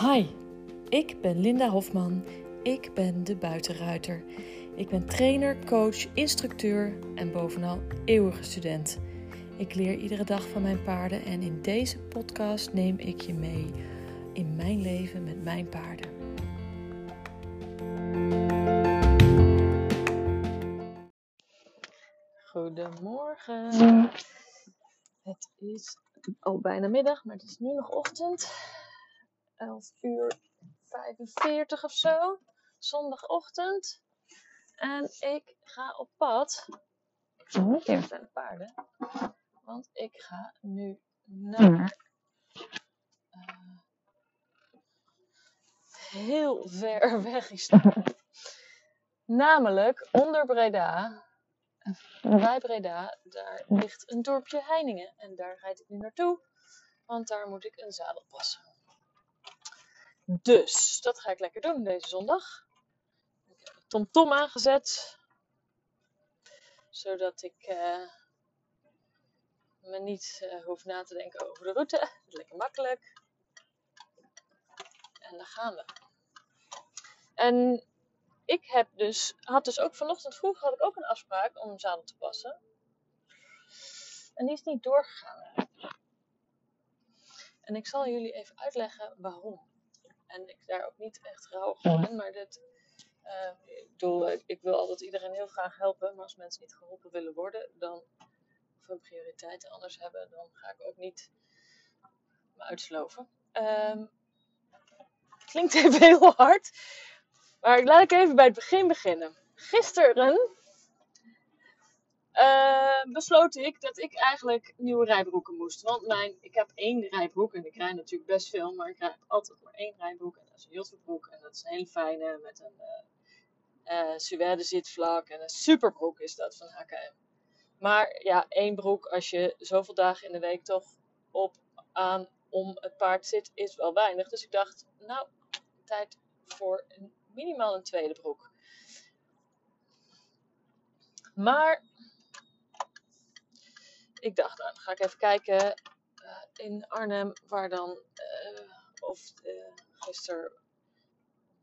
Hi, ik ben Linda Hofman. Ik ben de buitenruiter. Ik ben trainer, coach, instructeur en bovenal eeuwige student. Ik leer iedere dag van mijn paarden en in deze podcast neem ik je mee in mijn leven met mijn paarden. Goedemorgen. Het is al bijna middag, maar het is nu nog ochtend. 11 uur 45 of zo. Zondagochtend. En ik ga op pad. Even zijn de paarden. Want ik ga nu naar. Uh, heel ver weg is Namelijk onder Breda. Bij Breda, daar ligt een dorpje Heiningen. En daar rijd ik nu naartoe. Want daar moet ik een zadel passen. Dus, dat ga ik lekker doen deze zondag. Ik heb de TomTom aangezet. Zodat ik uh, me niet uh, hoef na te denken over de route. Lekker makkelijk. En daar gaan we. En ik heb dus, had dus ook vanochtend vroeg had ik ook een afspraak om een zadel te passen. En die is niet doorgegaan. En ik zal jullie even uitleggen waarom. En ik daar ook niet echt rauw ben, maar dit, uh, ik bedoel, ik wil altijd iedereen heel graag helpen, maar als mensen niet geholpen willen worden, dan, of hun prioriteiten anders hebben, dan ga ik ook niet me uitsloven. Um, klinkt even heel hard, maar laat ik even bij het begin beginnen. Gisteren uh, besloot ik dat ik eigenlijk nieuwe rijbroeken moest. Want mijn, ik heb één rijbroek en ik rij natuurlijk best veel, maar ik heb altijd maar één rijbroek. En dat is een Jottenbroek en dat is een hele fijne met een uh, uh, suède zitvlak en een superbroek is dat van HKM. Maar ja, één broek als je zoveel dagen in de week toch op aan om het paard zit, is wel weinig. Dus ik dacht, nou, tijd voor een, minimaal een tweede broek. Maar ik dacht, dan ga ik even kijken uh, in Arnhem waar dan, uh, of uh, gisteren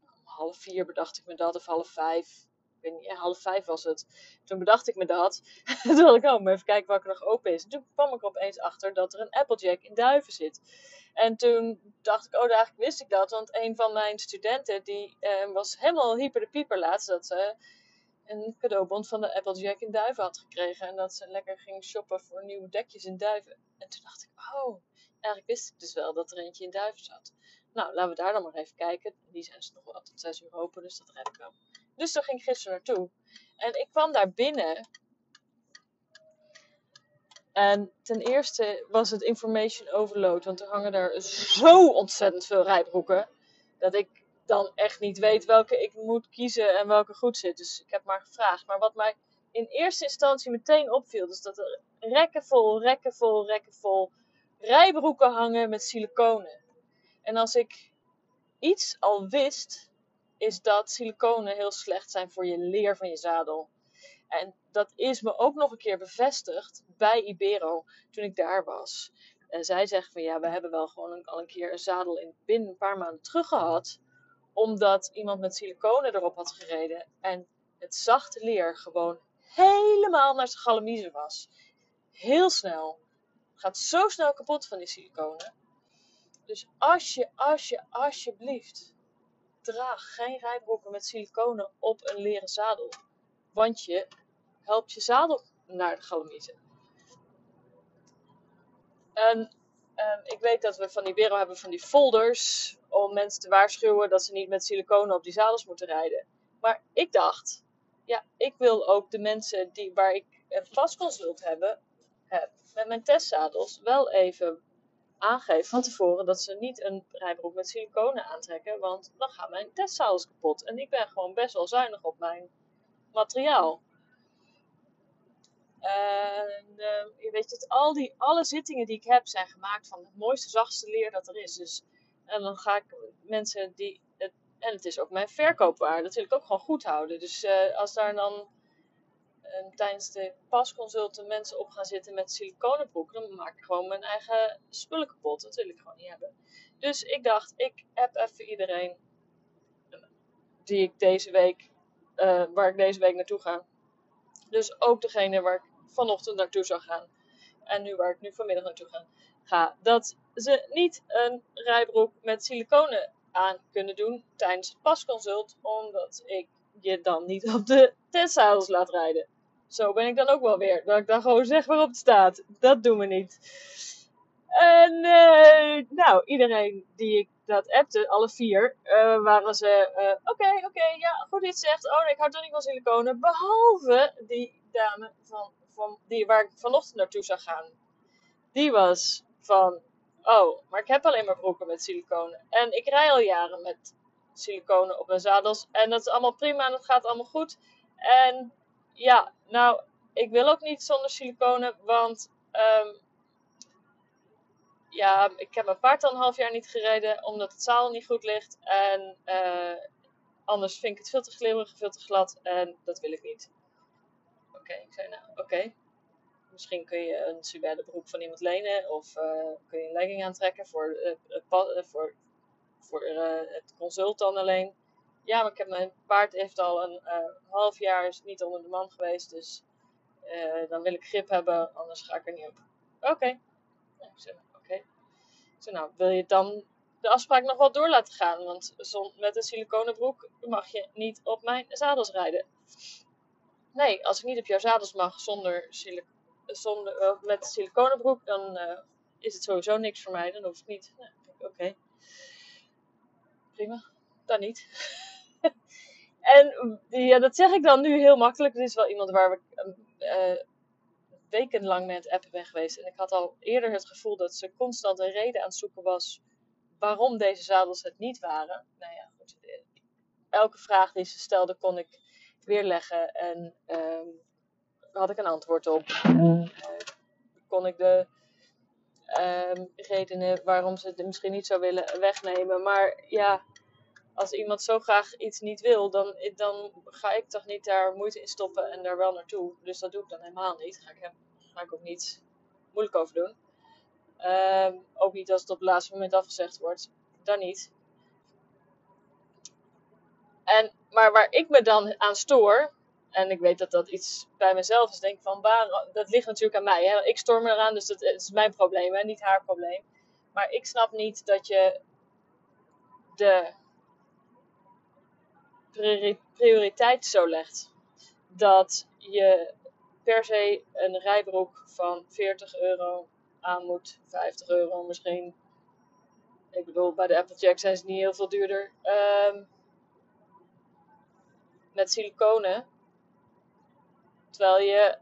om half vier bedacht ik me dat, of half vijf. Ik weet niet, half vijf was het. Toen bedacht ik me dat. Toen dacht ik, oh, maar even kijken welke nog open is. En toen kwam ik opeens achter dat er een Applejack in Duiven zit. En toen dacht ik, oh, eigenlijk wist ik dat. Want een van mijn studenten, die was helemaal hyper de pieper laatst. Dat ze een cadeaubon van de Applejack in Duiven had gekregen. En dat ze lekker ging shoppen voor nieuwe dekjes in Duiven. En toen dacht ik, oh, eigenlijk wist ik dus wel dat er eentje in Duiven zat. Nou, laten we daar dan maar even kijken. Die zijn ze nog wel tot 6 uur open, dus dat red ik wel. Dus daar ging ik gisteren naartoe. En ik kwam daar binnen. En ten eerste was het information overload. Want er hangen daar zo ontzettend veel rijbroeken. Dat ik dan echt niet weet welke ik moet kiezen en welke goed zit. Dus ik heb maar gevraagd. Maar wat mij in eerste instantie meteen opviel, is dat er rekken vol, rekken vol, rekken vol rijbroeken hangen met siliconen. En als ik iets al wist, is dat siliconen heel slecht zijn voor je leer van je zadel. En dat is me ook nog een keer bevestigd bij Ibero toen ik daar was. En zij zeggen van ja, we hebben wel gewoon al een keer een zadel in binnen een paar maanden terug gehad omdat iemand met siliconen erop had gereden en het zachte leer gewoon helemaal naar zijn galamiezen was. Heel snel. Gaat zo snel kapot van die siliconen. Dus als je, als je, alsjeblieft, draag geen rijbroeken met siliconen op een leren zadel. Want je helpt je zadel naar de galamiezen. En um, ik weet dat we van die Ibero hebben van die folders om mensen te waarschuwen dat ze niet met siliconen op die zadels moeten rijden. Maar ik dacht, ja, ik wil ook de mensen die, waar ik een vastconsult hebben, heb, met mijn testzadels wel even aangeven van tevoren dat ze niet een rijbroek met siliconen aantrekken, want dan gaan mijn testzadels kapot. En ik ben gewoon best wel zuinig op mijn materiaal. En uh, je weet het, al die, alle zittingen die ik heb zijn gemaakt van het mooiste, zachtste leer dat er is. Dus en dan ga ik mensen die. Het, en het is ook mijn verkoopwaarde. Dat wil ik ook gewoon goed houden. Dus uh, als daar dan en tijdens de pasconsulten mensen op gaan zitten met siliconenbroeken, dan maak ik gewoon mijn eigen spullen kapot. Dat wil ik gewoon niet hebben. Dus ik dacht, ik heb even iedereen die ik deze week, uh, waar ik deze week naartoe ga. Dus ook degene waar ik vanochtend naartoe zou gaan. En nu waar ik nu vanmiddag naartoe ga. ga dat ze niet een rijbroek met siliconen aan kunnen doen tijdens het pasconsult. Omdat ik je dan niet op de testzadels laat rijden. Zo ben ik dan ook wel weer. Dat ik dan gewoon zeg waarop het staat. Dat doen we niet. En uh, nou, iedereen die ik dat appte, alle vier, uh, waren ze. Uh, oké, oké, ja, goed iets zegt. Oh ik hou toch niet van siliconen. Behalve die dame van, van die, waar ik vanochtend naartoe zou gaan. Die was van. Oh, maar ik heb alleen maar broeken met siliconen. En ik rij al jaren met siliconen op mijn zadels. En dat is allemaal prima en dat gaat allemaal goed. En ja, nou, ik wil ook niet zonder siliconen, want um, ja, ik heb mijn paard al een half jaar niet gereden, omdat het zadel niet goed ligt. En uh, anders vind ik het veel te glibberig, veel te glad en dat wil ik niet. Oké, ik zei nou, oké. Misschien kun je een subelle broek van iemand lenen of uh, kun je een legging aantrekken voor, uh, voor, voor het consult dan alleen. Ja, maar ik heb mijn paard heeft al een half jaar niet onder de man geweest, dus dan wil ik grip hebben, anders ga ik er niet op. Oké. Okay. Ja, ik zei, nou, wil je dan de afspraak nog wel door laten gaan? Want met een siliconenbroek mag je niet op mijn zadels rijden. Nee, als ik niet op jouw zadels mag zonder, zonder met siliconenbroek, dan uh, is het sowieso niks voor mij. Dan hoef ik niet. Oké. Prima. Dan niet. en ja, dat zeg ik dan nu heel makkelijk. Dit is wel iemand waar we uh, wekenlang met appen ben geweest. En ik had al eerder het gevoel dat ze constant een reden aan het zoeken was waarom deze zadels het niet waren. Nou ja, goed. Elke vraag die ze stelde kon ik weerleggen en um, had ik een antwoord op. Uh, kon ik de um, redenen waarom ze het misschien niet zou willen wegnemen. Maar ja, als iemand zo graag iets niet wil, dan, dan ga ik toch niet daar moeite in stoppen en daar wel naartoe. Dus dat doe ik dan helemaal niet. Ga ik, ga ik ook niet moeilijk over doen. Um, ook niet als het op het laatste moment afgezegd wordt. Dan niet. En, maar waar ik me dan aan stoor, en ik weet dat dat iets bij mezelf is, denk van waar, dat ligt natuurlijk aan mij. Hè? Ik stoor me eraan, dus dat is mijn probleem, hè? niet haar probleem. Maar ik snap niet dat je de prioriteit zo legt. Dat je per se een rijbroek van 40 euro aan moet, 50 euro misschien. Ik bedoel, bij de Applejack zijn ze niet heel veel duurder. Um, met siliconen. Terwijl je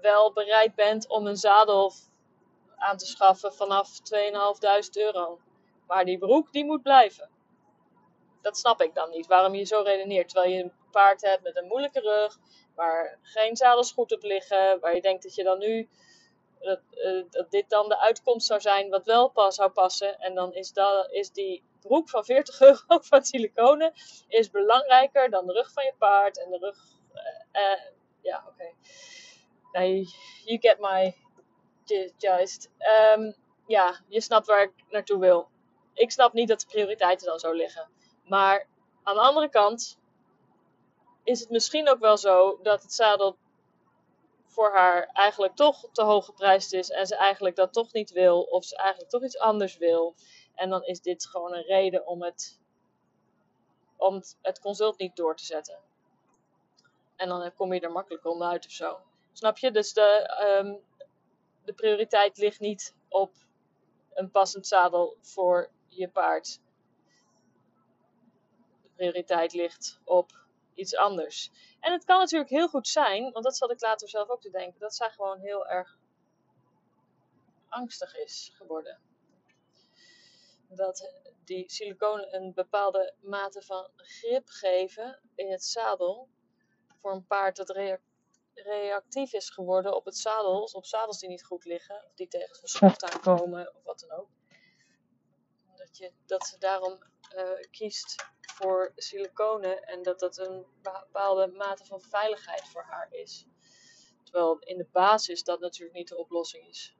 wel bereid bent om een zadel aan te schaffen vanaf 2.500 euro. Maar die broek die moet blijven dat snap ik dan niet. Waarom je zo redeneert. Terwijl je een paard hebt met een moeilijke rug. Waar geen zadels goed op liggen. Waar je denkt dat je dan nu. Dat, dat dit dan de uitkomst zou zijn wat wel pas zou passen. En dan is, dat, is die broek van 40 euro van siliconen. Is belangrijker dan de rug van je paard. En de rug. Uh, uh, ja, oké. Nee, you get my gist. Um, ja, je snapt waar ik naartoe wil. Ik snap niet dat de prioriteiten dan zo liggen. Maar aan de andere kant is het misschien ook wel zo dat het zadel voor haar eigenlijk toch te hoog geprijsd is en ze eigenlijk dat toch niet wil of ze eigenlijk toch iets anders wil. En dan is dit gewoon een reden om het, om het consult niet door te zetten. En dan kom je er makkelijk onderuit of zo. Snap je? Dus de, um, de prioriteit ligt niet op een passend zadel voor je paard prioriteit ligt op iets anders. En het kan natuurlijk heel goed zijn, want dat zat ik later zelf ook te denken, dat zij gewoon heel erg angstig is geworden. Dat die siliconen een bepaalde mate van grip geven in het zadel voor een paard dat reactief is geworden op het zadel, op zadels die niet goed liggen, of die tegen het schoft aankomen of wat dan ook. Dat, je, dat ze daarom uh, kiest voor siliconen en dat dat een bepaalde mate van veiligheid voor haar is. Terwijl in de basis dat natuurlijk niet de oplossing is.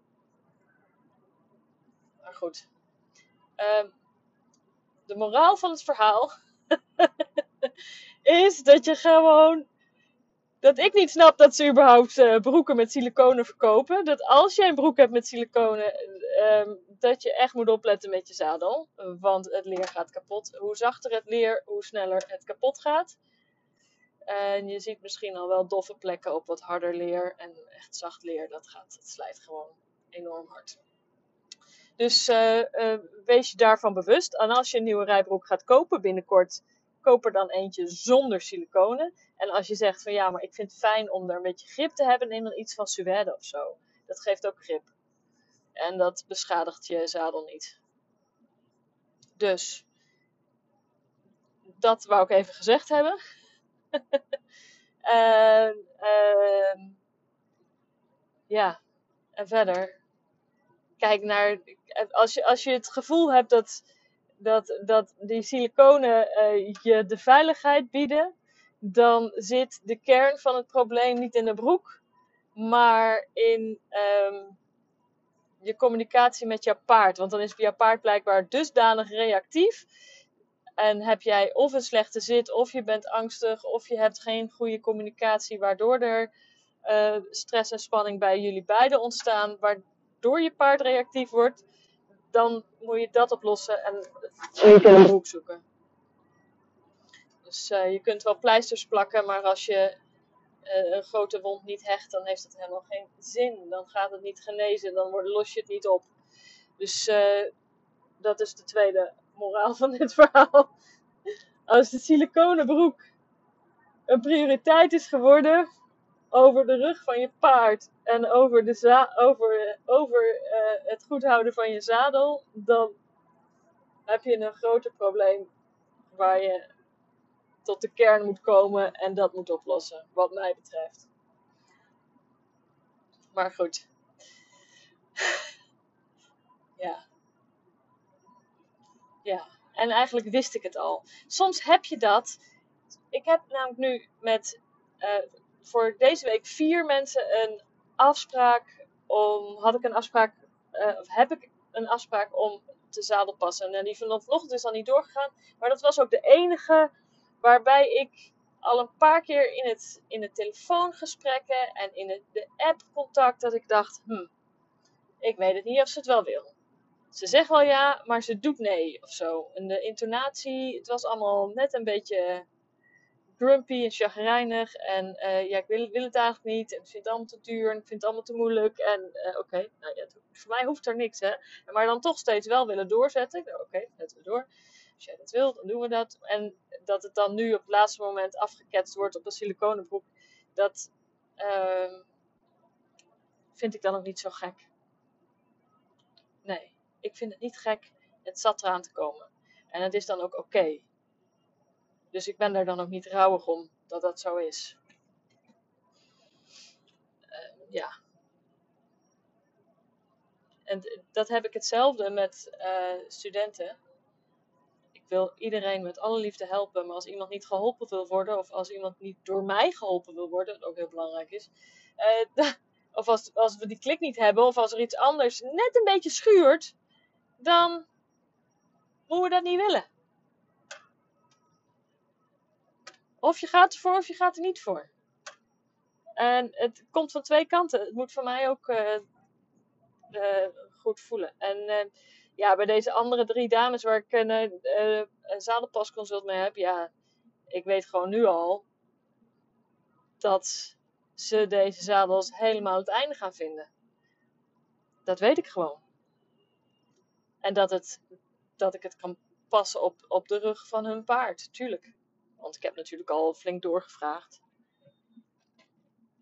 Maar goed. Ehm, de moraal van het verhaal is dat je gewoon. Dat ik niet snap dat ze überhaupt uh, broeken met siliconen verkopen. Dat als je een broek hebt met siliconen, uh, dat je echt moet opletten met je zadel. Want het leer gaat kapot. Hoe zachter het leer, hoe sneller het kapot gaat. En je ziet misschien al wel doffe plekken op wat harder leer. En echt zacht leer, dat, gaat, het slijt gewoon enorm hard. Dus uh, uh, wees je daarvan bewust. En als je een nieuwe rijbroek gaat kopen binnenkort, koop er dan eentje zonder siliconen. En als je zegt van ja, maar ik vind het fijn om er een beetje grip te hebben, neem dan iets van suède of zo. Dat geeft ook grip. En dat beschadigt je zadel niet. Dus, dat wou ik even gezegd hebben. en, uh, ja, en verder. Kijk naar, als je, als je het gevoel hebt dat, dat, dat die siliconen uh, je de veiligheid bieden, dan zit de kern van het probleem niet in de broek, maar in um, je communicatie met jouw paard. Want dan is jouw paard blijkbaar dusdanig reactief. En heb jij of een slechte zit, of je bent angstig, of je hebt geen goede communicatie, waardoor er uh, stress en spanning bij jullie beiden ontstaan, waardoor je paard reactief wordt, dan moet je dat oplossen en niet in een broek zoeken. Dus uh, je kunt wel pleisters plakken, maar als je uh, een grote wond niet hecht, dan heeft het helemaal geen zin. Dan gaat het niet genezen, dan los je het niet op. Dus uh, dat is de tweede moraal van dit verhaal. Als de siliconenbroek een prioriteit is geworden over de rug van je paard en over, de over, over uh, het goed houden van je zadel, dan heb je een groter probleem waar je tot de kern moet komen en dat moet oplossen, wat mij betreft. Maar goed. Ja. Ja. En eigenlijk wist ik het al. Soms heb je dat. Ik heb namelijk nu met uh, voor deze week vier mensen een afspraak om. Had ik een afspraak. Uh, of heb ik een afspraak om te zadelpassen. En die vanochtend is dan niet doorgegaan. Maar dat was ook de enige Waarbij ik al een paar keer in het, in het telefoongesprekken en in het, de app-contact dat ik dacht, hm, ik weet het niet of ze het wel wil. Ze zegt wel ja, maar ze doet nee of zo. En de intonatie, het was allemaal net een beetje grumpy en chagrijnig. En uh, ja, ik wil, wil, het eigenlijk niet. En ik vind het allemaal te duur en ik vind het allemaal te moeilijk. En uh, oké, nou ja, voor mij hoeft er niks hè. Maar dan toch steeds wel willen doorzetten. Oké, okay, we door als jij dat wilt, dan doen we dat. En dat het dan nu op het laatste moment afgeketst wordt op een siliconenbroek, dat uh, vind ik dan ook niet zo gek. Nee, ik vind het niet gek. Het zat eraan te komen. En het is dan ook oké. Dus ik ben daar dan ook niet rouwig om dat dat zo is. Uh, ja. En dat heb ik hetzelfde met uh, studenten wil iedereen met alle liefde helpen. Maar als iemand niet geholpen wil worden, of als iemand niet door mij geholpen wil worden, wat ook heel belangrijk is. Uh, of als, als we die klik niet hebben, of als er iets anders net een beetje schuurt, dan moeten we dat niet willen. Of je gaat ervoor of je gaat er niet voor. En het komt van twee kanten. Het moet voor mij ook uh, uh, goed voelen. En ja, bij deze andere drie dames waar ik een, een zadelpasconsult mee heb, ja, ik weet gewoon nu al dat ze deze zadels helemaal het einde gaan vinden. Dat weet ik gewoon. En dat, het, dat ik het kan passen op, op de rug van hun paard, tuurlijk. Want ik heb natuurlijk al flink doorgevraagd.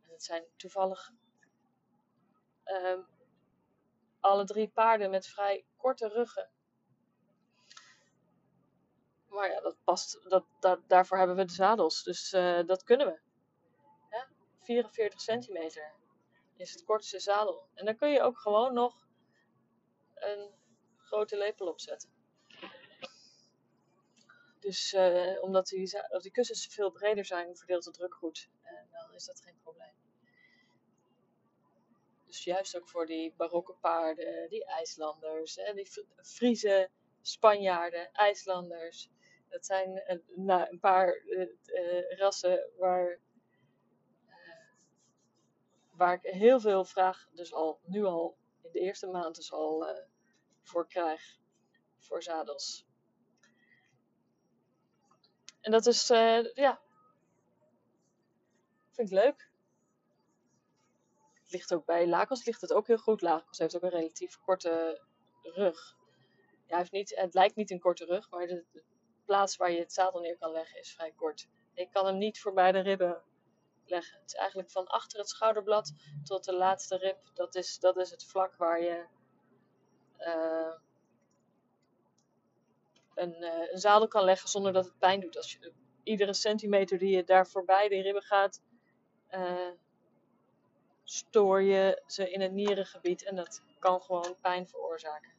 En het zijn toevallig um, alle drie paarden met vrij korte ruggen. Maar ja, dat past, dat, daarvoor hebben we de zadels, dus uh, dat kunnen we. Ja? 44 centimeter is het kortste zadel. En dan kun je ook gewoon nog een grote lepel opzetten. Dus uh, omdat die, die kussens veel breder zijn, verdeelt de druk goed. En dan is dat geen probleem. Dus juist ook voor die barokke paarden, die IJslanders, die Friese Spanjaarden, IJslanders. Dat zijn een, nou, een paar uh, rassen waar, waar ik heel veel vraag, dus al nu al in de eerste maand dus al voor krijg, voor zadels. En dat is, ja, vind ik leuk. Het ligt ook bij Lakos ligt het ook heel goed. Lakos heeft ook een relatief korte rug. Heeft niet, het lijkt niet een korte rug, maar de, plaats waar je het zadel neer kan leggen is vrij kort. Je kan hem niet voorbij de ribben leggen. Het is eigenlijk van achter het schouderblad tot de laatste rib. Dat is, dat is het vlak waar je uh, een, uh, een zadel kan leggen zonder dat het pijn doet. Als je, iedere centimeter die je daar voorbij de ribben gaat, uh, stoor je ze in het nierengebied en dat kan gewoon pijn veroorzaken.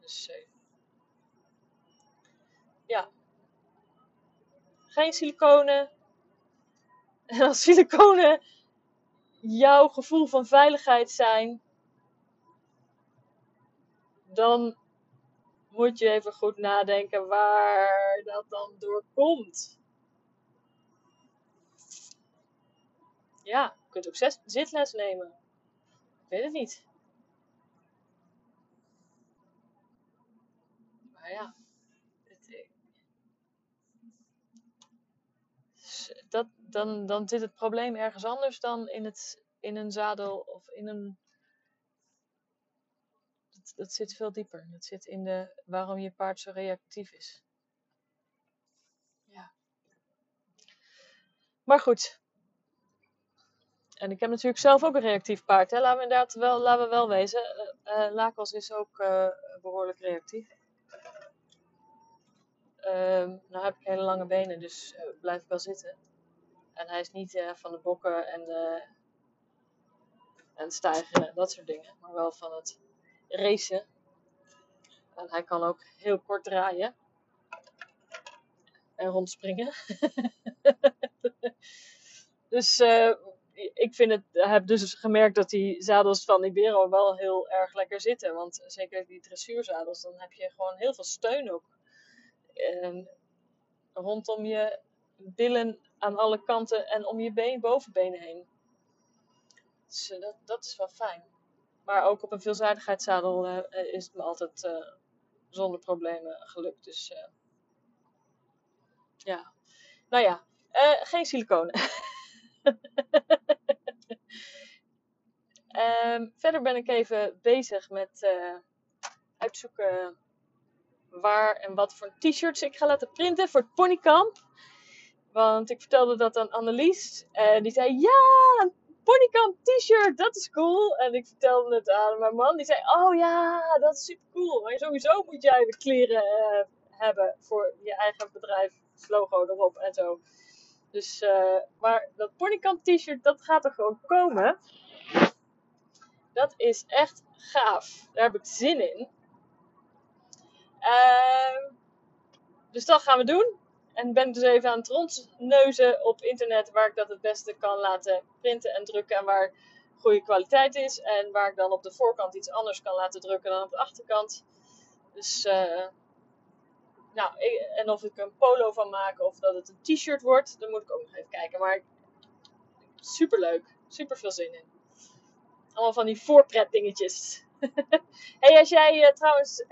Dus ja. Geen siliconen. En als siliconen jouw gevoel van veiligheid zijn, dan moet je even goed nadenken waar dat dan door komt. Ja, je kunt ook zitles nemen. Ik weet het niet. Maar ja. dat, dan, dan zit het probleem ergens anders dan in, het, in een zadel of in een. Dat, zit veel dieper. Dat zit in de waarom je paard zo reactief is. Ja. Maar goed. En ik heb natuurlijk zelf ook een reactief paard. Hè. Laten we inderdaad wel, laten we wel wezen. Uh, Lakos is ook uh, behoorlijk reactief. Uh, nou heb ik hele lange benen, dus blijf ik wel zitten. En hij is niet van de bokken en, en stijgen en dat soort dingen, maar wel van het racen. En hij kan ook heel kort draaien en rondspringen. dus uh, ik vind het, heb dus gemerkt dat die zadels van Ibero wel heel erg lekker zitten. Want zeker die dressuurzadels, dan heb je gewoon heel veel steun ook. En rondom je billen aan alle kanten en om je been, bovenbenen heen. Dus uh, dat, dat is wel fijn. Maar ook op een veelzijdigheidszadel uh, is het me altijd uh, zonder problemen gelukt. Dus ja. Nou ja, geen siliconen. um, verder ben ik even bezig met uitzoeken waar en wat voor t-shirts ik ga laten printen voor het ponykamp. Want ik vertelde dat aan Annelies. En die zei: Ja, een ponykamp t-shirt, dat is cool. En ik vertelde het aan mijn man. Die zei: Oh ja, dat is super cool. Maar sowieso moet jij de kleren uh, hebben voor je eigen bedrijf. Logo erop en zo. Dus, uh, maar dat ponykamp t-shirt, dat gaat er gewoon komen. Dat is echt gaaf. Daar heb ik zin in. Uh, dus dat gaan we doen. En ben dus even aan het rondneuzen op internet waar ik dat het beste kan laten printen en drukken. En waar goede kwaliteit is. En waar ik dan op de voorkant iets anders kan laten drukken dan op de achterkant. Dus, uh, nou, en of ik een polo van maak of dat het een t-shirt wordt, dan moet ik ook nog even kijken. Maar super leuk, super veel zin in. Allemaal van die voorpret dingetjes. hey, als jij uh, trouwens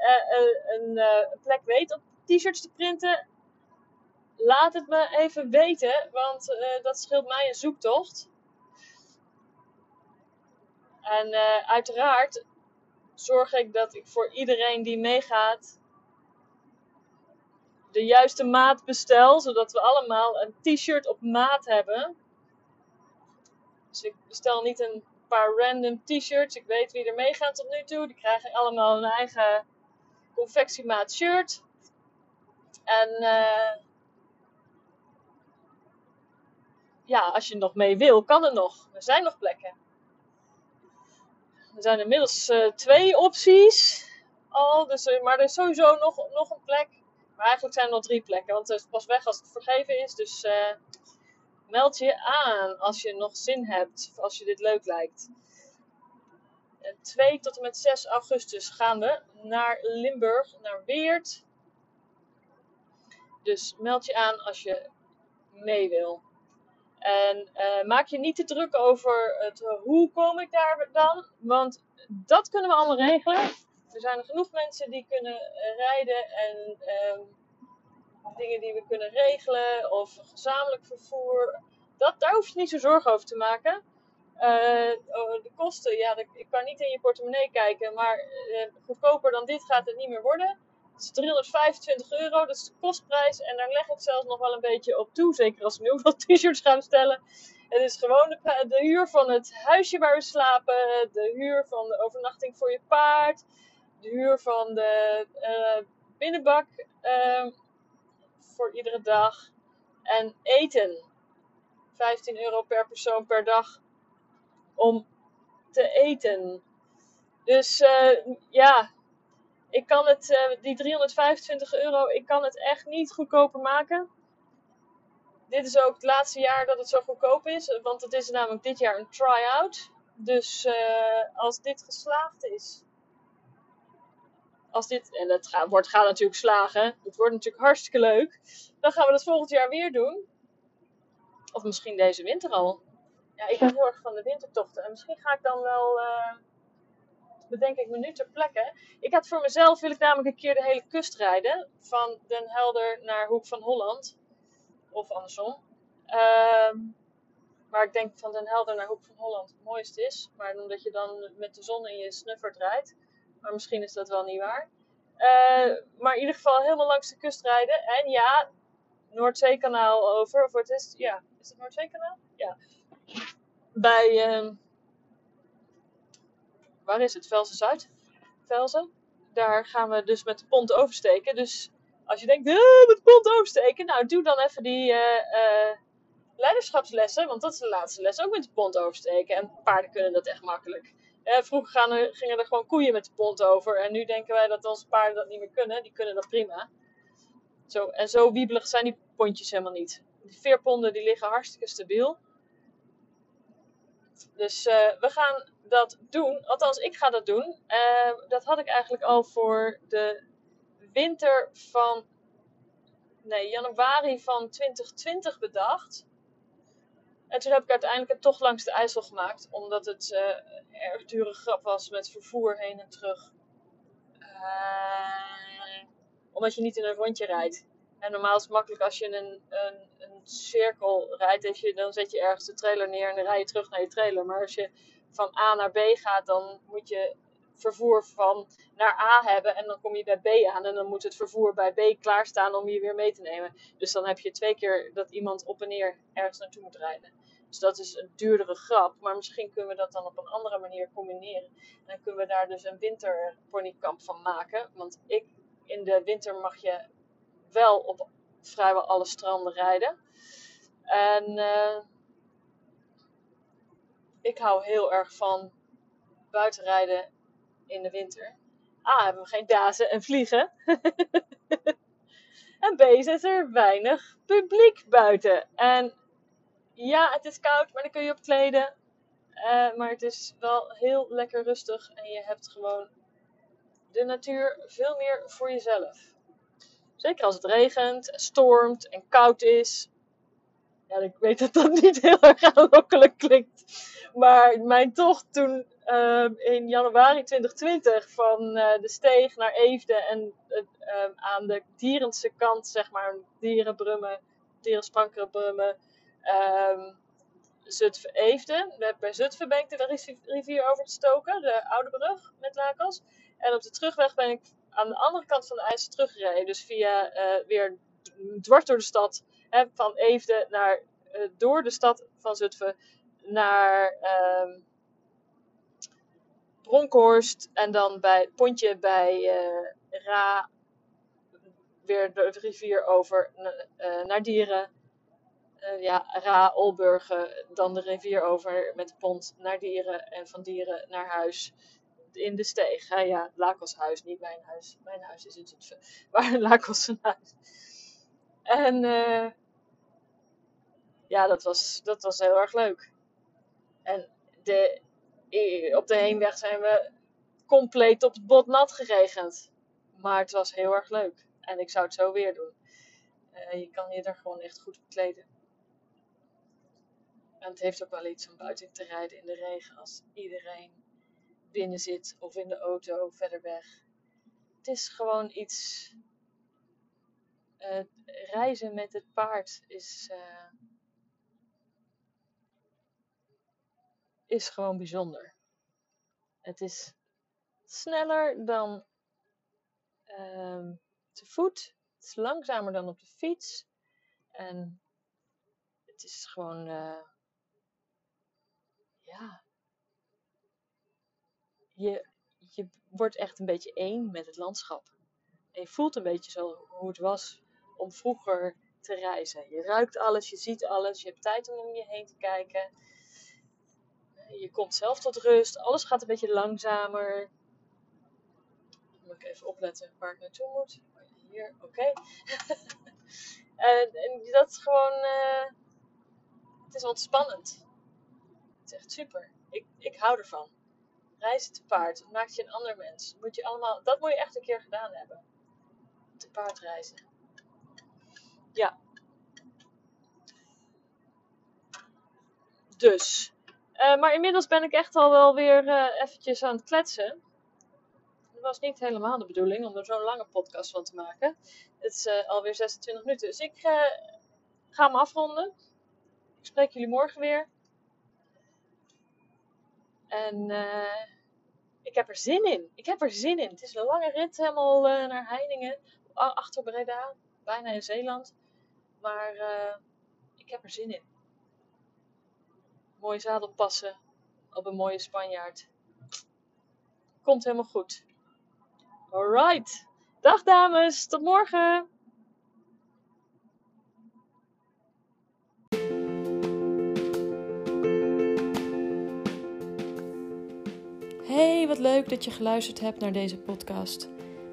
een, een plek weet om t-shirts te printen, laat het me even weten, want uh, dat scheelt mij een zoektocht. En uh, uiteraard zorg ik dat ik voor iedereen die meegaat de juiste maat bestel, zodat we allemaal een t-shirt op maat hebben. Dus ik bestel niet een paar random t-shirts. Ik weet wie er meegaat tot nu toe. Die krijgen allemaal een eigen confectiemaat shirt. En uh, ja, als je nog mee wil, kan het nog. Er zijn nog plekken. Er zijn inmiddels uh, twee opties al, dus, uh, maar er is sowieso nog, nog een plek. Maar eigenlijk zijn er nog drie plekken, want het is pas weg als het vergeven is. Dus uh, meld je aan als je nog zin hebt, als je dit leuk lijkt. 2 tot en met 6 augustus gaan we naar Limburg, naar Weert. Dus meld je aan als je mee wil. En uh, maak je niet te druk over het hoe kom ik daar dan, want dat kunnen we allemaal regelen. Er zijn genoeg mensen die kunnen rijden en uh, dingen die we kunnen regelen of gezamenlijk vervoer. Dat, daar hoef je niet zo zorgen over te maken. Uh, de kosten, ja, ik kan niet in je portemonnee kijken, maar goedkoper dan dit gaat het niet meer worden. Het is 325 euro, dat is de kostprijs. En daar leg ik zelfs nog wel een beetje op toe, zeker als we nu wat t-shirts gaan bestellen. Het is gewoon de, huur van het huisje waar we slapen, de huur van de overnachting voor je paard, de huur van de uh, binnenbak uh, voor iedere dag en eten. 15 euro per persoon per dag om te eten. Dus uh, ja, ik kan het, uh, die 325 euro, ik kan het echt niet goedkoper maken. Dit is ook het laatste jaar dat het zo goedkoop is, want het is namelijk dit jaar een try-out. Dus uh, als dit geslaagd is, als dit, en het gaat, wordt, gaat natuurlijk slagen, het wordt natuurlijk hartstikke leuk, dan gaan we dat volgend jaar weer doen. Of misschien deze winter al. Ja, ik ben heel erg van de wintertochten. En misschien ga ik dan wel, uh, bedenk ik me nu ter plekke. Ik had voor mezelf, wil ik namelijk een keer de hele kust rijden. Van Den Helder naar Hoek van Holland. Of andersom. Uh, maar ik denk van Den Helder naar Hoek van Holland het mooiste is. Maar omdat je dan met de zon in je snuffert rijdt. Maar misschien is dat wel niet waar. Uh, maar in ieder geval helemaal langs de kust rijden. En ja, Noordzeekanaal over. Of het is, ja, is het Noordzeekanaal? Ja. Bij, uh, waar is het? Velzen Zuid? Velzen. Daar gaan we dus met de pont oversteken. Dus als je denkt, eh, met de pont oversteken. Nou, doe dan even die uh, leiderschapslessen. Want dat is de laatste les. Ook met de pont oversteken. En paarden kunnen dat echt makkelijk. vroeger gaan gingen er gewoon koeien met de pont over. En nu denken wij dat onze paarden dat niet meer kunnen. Die kunnen dat prima. Zo, en zo wiebelig zijn die pontjes helemaal niet. Die veerponden die liggen hartstikke stabiel. Dus uh, we gaan dat doen. Althans, ik ga dat doen. Uh, dat had ik eigenlijk al voor de winter van. Nee, januari van 2020 bedacht. En toen heb ik uiteindelijk het toch langs de IJssel gemaakt. Omdat het uh, erg dure grap was met vervoer heen en terug. omdat je niet in een rondje rijdt. En normaal is het makkelijk als je een, een, een cirkel rijdt. Je, dan zet je ergens de trailer neer en dan rij je terug naar je trailer. Maar als je van A naar B gaat, dan moet je vervoer van naar A hebben. En dan kom je bij B aan. En dan moet het vervoer bij B klaarstaan om je weer mee te nemen. Dus dan heb je twee keer dat iemand op en neer ergens naartoe moet rijden. Dus dat is een duurdere grap. Maar misschien kunnen we dat dan op een andere manier combineren. En dan kunnen we daar dus een winterponykamp van maken. Want ik, in de winter mag je wel op vrijwel alle stranden rijden. En uh, ik hou heel erg van buitenrijden in de winter. A, hebben we geen dazen en vliegen. en B, is er weinig publiek buiten. En ja, het is koud, maar dan kun je op kleden. Uh, maar het is wel heel lekker rustig en je hebt gewoon de natuur veel meer voor jezelf. Zeker als het regent, stormt en koud is. Ja, ik weet dat dat niet heel erg aanlokkelijk klinkt. Maar mijn tocht toen uh, in januari 2020 van uh, de Steeg naar Eefde en uh, aan de dierense kant, zeg maar, dierenbrummen, dierensprankere brummen, um, Zutphen Eefde. Bij Zutphen ben ik de rivier over te stoken, de Oude Brug met Lakels. En op de terugweg ben ik aan de andere kant van de IJssel teruggereden. Dus via uh, weer dwars door de stad. Hè, van Eefde naar, uh, door de stad van Zutphen naar uh, Bronkhorst. En dan bij het pontje bij uh, Ra. Weer de rivier over naar Dieren. ja, Ra, Olburgen. Dan de rivier over met de pont naar Dieren. En van Dieren naar huis in de steeg. Hè? Ja, Lakelshuis, niet mijn huis. Mijn huis is in Zutphen. Maar Lakels huis. En uh, ja, dat was, dat was heel erg leuk. En de op de heenweg zijn we compleet op het bot nat geregend. Maar het was heel erg leuk. En ik zou het zo weer doen. Uh, je kan je er gewoon echt goed op kleden. En het heeft ook wel iets om buiten te rijden in de regen als iedereen binnen zit of in de auto verder weg. Het is gewoon iets. Uh, reizen met het paard is. Uh, is gewoon bijzonder. Het is sneller dan uh, te voet. Het is langzamer dan op de fiets. En het is gewoon. Uh, ja, je, je wordt echt een beetje één met het landschap. En je voelt een beetje zo hoe het was om vroeger te reizen. Je ruikt alles, je ziet alles, je hebt tijd om om je heen te kijken. Je komt zelf tot rust, alles gaat een beetje langzamer. Moet ik even opletten waar ik naartoe moet. Hier, oké. en, en, dat is gewoon. Uh, het is ontspannend. Het is echt super. Ik, ik hou ervan. Reizen te paard. Dat maakt je een ander mens. Moet je allemaal, dat moet je echt een keer gedaan hebben. Te paard reizen. Ja. Dus. Uh, maar inmiddels ben ik echt al wel weer uh, eventjes aan het kletsen. Het was niet helemaal de bedoeling om er zo'n lange podcast van te maken. Het is uh, alweer 26 minuten. Dus ik ga hem afronden. Ik spreek jullie morgen weer. En uh, ik heb er zin in. Ik heb er zin in. Het is een lange rit helemaal uh, naar Heiningen. Achter Breda. Bijna in Zeeland. Maar uh, ik heb er zin in. Mooi zadel passen. Op een mooie Spanjaard. Komt helemaal goed. Alright. Dag dames. Tot morgen. Hey, wat leuk dat je geluisterd hebt naar deze podcast.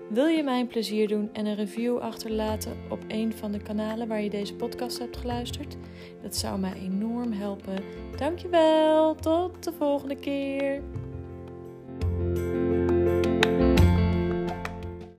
Wil je mij een plezier doen en een review achterlaten op een van de kanalen waar je deze podcast hebt geluisterd? Dat zou mij enorm helpen. Dankjewel, tot de volgende keer.